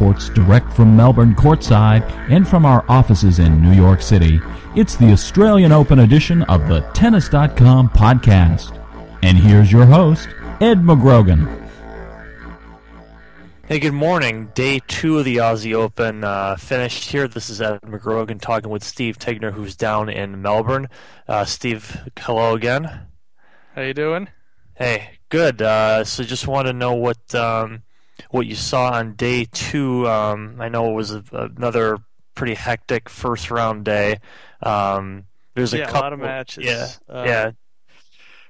reports direct from Melbourne courtside and from our offices in New York City. It's the Australian Open edition of the Tennis.com podcast. And here's your host, Ed McGrogan. Hey, good morning. Day two of the Aussie Open uh, finished here. This is Ed McGrogan talking with Steve Tignor, who's down in Melbourne. Uh, Steve, hello again. How you doing? Hey, good. Uh, so just want to know what um, what you saw on day two. Um, I know it was a, another pretty hectic first round day. Um, there's a yeah, couple, a lot of matches. Yeah, Uh, yeah,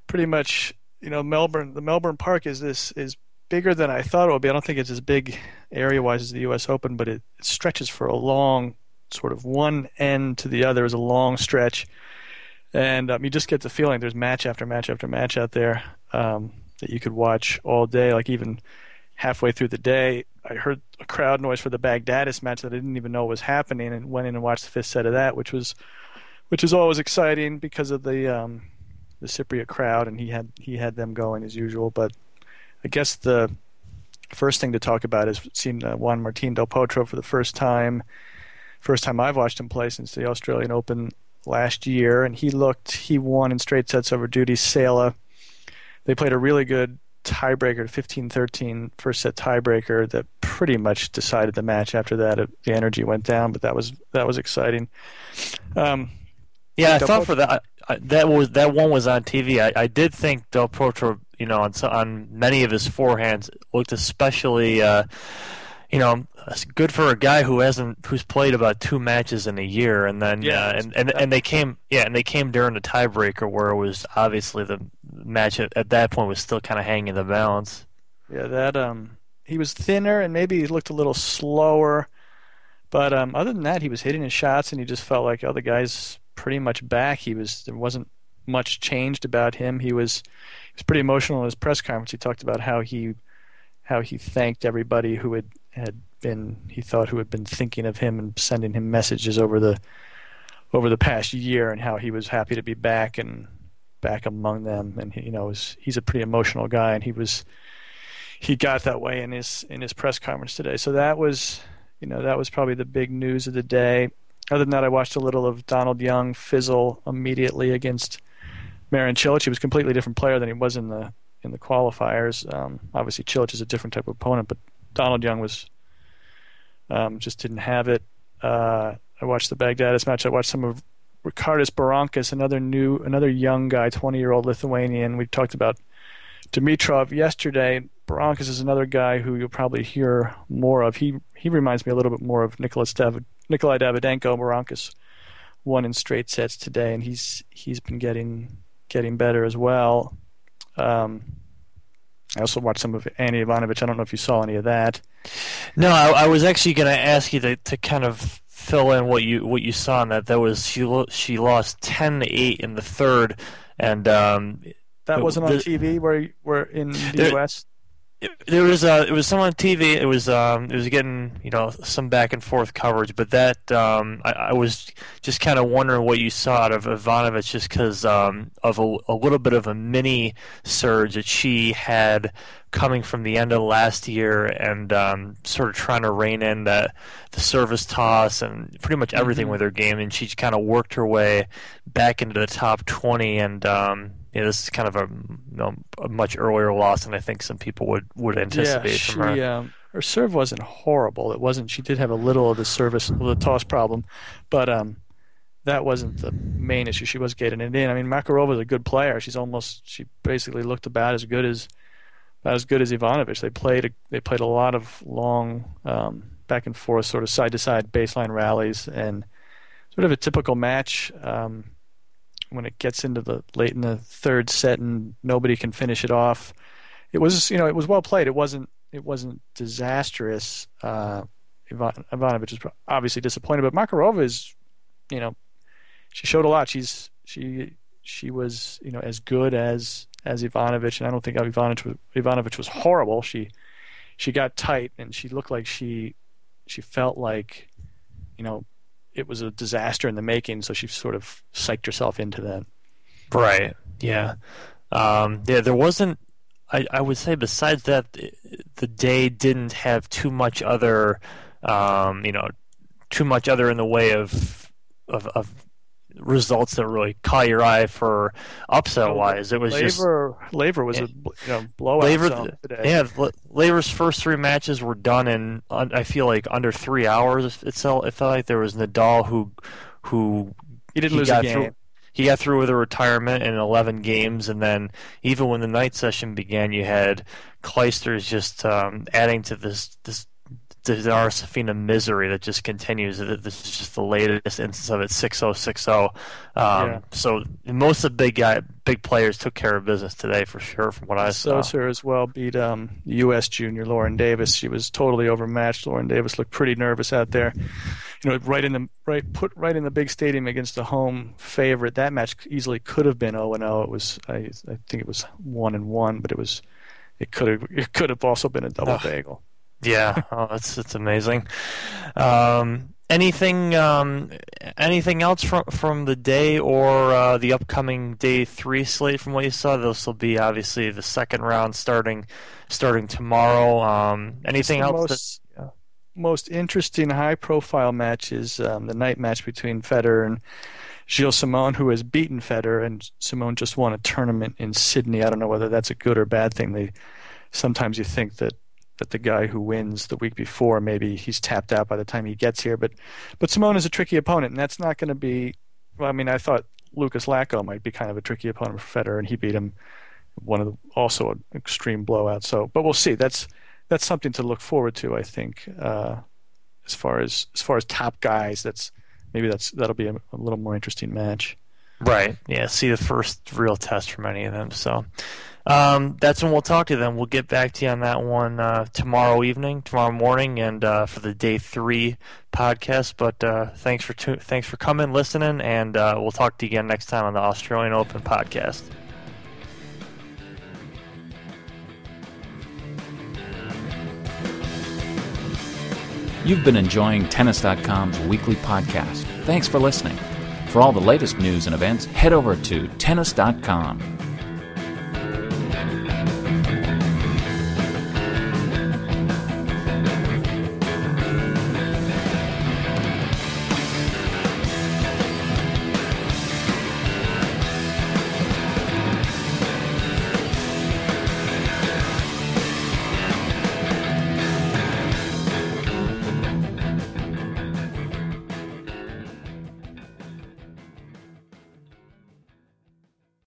Pretty much, you know, Melbourne. The Melbourne Park is this is bigger than I thought it would be. I don't think it's as big area-wise as the U.S. Open, but it, it stretches for a long, sort of one end to the other is a long stretch, and um, you just get the feeling there's match after match after match out there um, that you could watch all day. Like even halfway through the day, I heard a crowd noise for the Baghdatis match that I didn't even know was happening, and went in and watched the fifth set of that, which was which is always exciting because of the um, the Cypriot crowd, and he had he had them going as usual. But I guess the first thing to talk about is seeing uh, Juan Martín del Potro for the first time. First time I've watched him play since the Australian Open last year, and he looked he won in straight sets over Dudi Sela. They played a really good tiebreaker, 15-13 first set tiebreaker that pretty much decided the match. After that, it, the energy went down, but that was that was exciting. Um, yeah. I Del thought Potro- for that I, that was that one was on TV. I, I did think Del Potro, you know, on on many of his forehands looked especially, uh, you know, good for a guy who hasn't who's played about two matches in a year, and then Yeah, uh, and, and and they came yeah, and they came during the tiebreaker where it was obviously the match at, at that point was still kind of hanging in the balance. Yeah, that um, he was thinner and maybe he looked a little slower, but um, other than that, he was hitting his shots and he just felt like other guys pretty much back. He was there wasn't much changed about him. He was he was pretty emotional in his press conference. He talked about how he how he thanked everybody who had had been he thought who had been thinking of him and sending him messages over the over the past year and how he was happy to be back and back among them and he, you know he's a pretty emotional guy and he was he got that way in his in his press conference today. So that was you know that was probably the big news of the day. Other than that, I watched a little of Donald Young fizzle immediately against Marin Cilic. He was a completely different player than he was in the in the qualifiers. Um, obviously, Cilic is a different type of opponent, but Donald Young was um, just didn't have it. Uh, I watched the Baghdatis match. I watched some of Ricardas Berankis, another new, another young guy, 20-year-old Lithuanian. We talked about Dimitrov yesterday. Berankis is another guy who you'll probably hear more of. He he reminds me a little bit more of Nicholas David, Nikolai Davydenko. Berankis won in straight sets today, and he's he's been getting getting better as well. Um, I also watched some of Annie Ivanovic. I don't know if you saw any of that. No, I, I was actually going to ask you to, to kind of fill in what you what you saw in that. That was she lo- she lost ten to eight in the third, and um, That wasn't on the- TV where where in the There- U.S. it, there was uh, it was some on TV. It was um, it was getting you know some back and forth coverage, but that um, I, I was just kind of wondering what you saw out of Ivanovic, just because um, of a, a little bit of a mini surge that she had coming from the end of last year, and um, sort of trying to rein in that the service toss and pretty much everything Mhm. with her game, and she kind of worked her way back into the top twenty, and um, yeah, this is kind of a, you know, a much earlier loss than I think some people would, would anticipate yeah, she, from her. Um, her serve wasn't horrible. It wasn't. She did have a little of the service, the toss problem, but um, that wasn't the main issue. She was getting it in. I mean, Makarova is a good player. She's almost. She basically looked about as good as about as good as Ivanovic. They played. A, they played a lot of long um, back and forth, sort of side to side baseline rallies, and sort of a typical match. Um, when it gets into the late in the third set and nobody can finish it off, it was you know it was well played. It wasn't it wasn't disastrous. Uh, Ivan, Ivanovic is obviously disappointed, but Makarova is, you know, she showed a lot. She's she she was you know as good as as Ivanovic, and I don't think Ivanovic was, Ivanovic was horrible. She she got tight, and she looked like she she felt like you know it was a disaster in the making. So she sort of psyched herself into that. Right. Yeah. Um, yeah. There wasn't I, I would say besides that, the day didn't have too much other, um, you know, too much other in the way of of, of results that really caught your eye for upset wise. It was Laver, just Laver was yeah. a you know, blowout today. yeah, L- Laver's first three matches were done in I feel like under three hours. It felt it felt like there was Nadal who who he didn't he lose a game. through- he got through with a retirement in 11 games, and then even when the night session began, you had Clijsters just um, adding to this this Cesar Safina misery that just continues. This is just the latest instance of it, 6-0, 6-0. Um, So most of the big guy, big players took care of business today for sure, from what I saw. Stosur as well beat um, U.S. junior Lauren Davis. She was totally overmatched. Lauren Davis looked pretty nervous out there. You know, right in the right put right in the big stadium against the home favorite. That match easily could have been 0 and 0. It was I I think it was one and one, but it was it could have it could have also been a double Ugh. bagel. Yeah, oh, that's amazing. Um, anything um, anything else from from the day or uh, the upcoming day three slate from what you saw? This will be obviously the second round starting starting tomorrow. Um, anything else? most, most interesting high profile match is um, the night match between Federer and Gilles Simon, who has beaten Federer, and Simon just won a tournament in Sydney. I don't know whether that's a good or bad thing. They sometimes you think that that the guy who wins the week before maybe he's tapped out by the time he gets here, but but Simon is a tricky opponent, and that's not going to be. Well, I mean, I thought Lukas Lacko might be kind of a tricky opponent for Federer, and he beat him one of the, also an extreme blowout. So, but we'll see. That's that's something to look forward to. I think uh, as far as as far as top guys, that's maybe that's that'll be a, a little more interesting match. Right. Yeah. See the first real test from any of them. So um, that's when we'll talk to them. We'll get back to you on that one uh, tomorrow evening, tomorrow morning, and uh, for the day three podcast. But uh, thanks for tu- thanks for coming, listening, and uh, we'll talk to you again next time on the Australian Open podcast. You've been enjoying Tennis.com's weekly podcast. Thanks for listening. For all the latest news and events, head over to Tennis.com.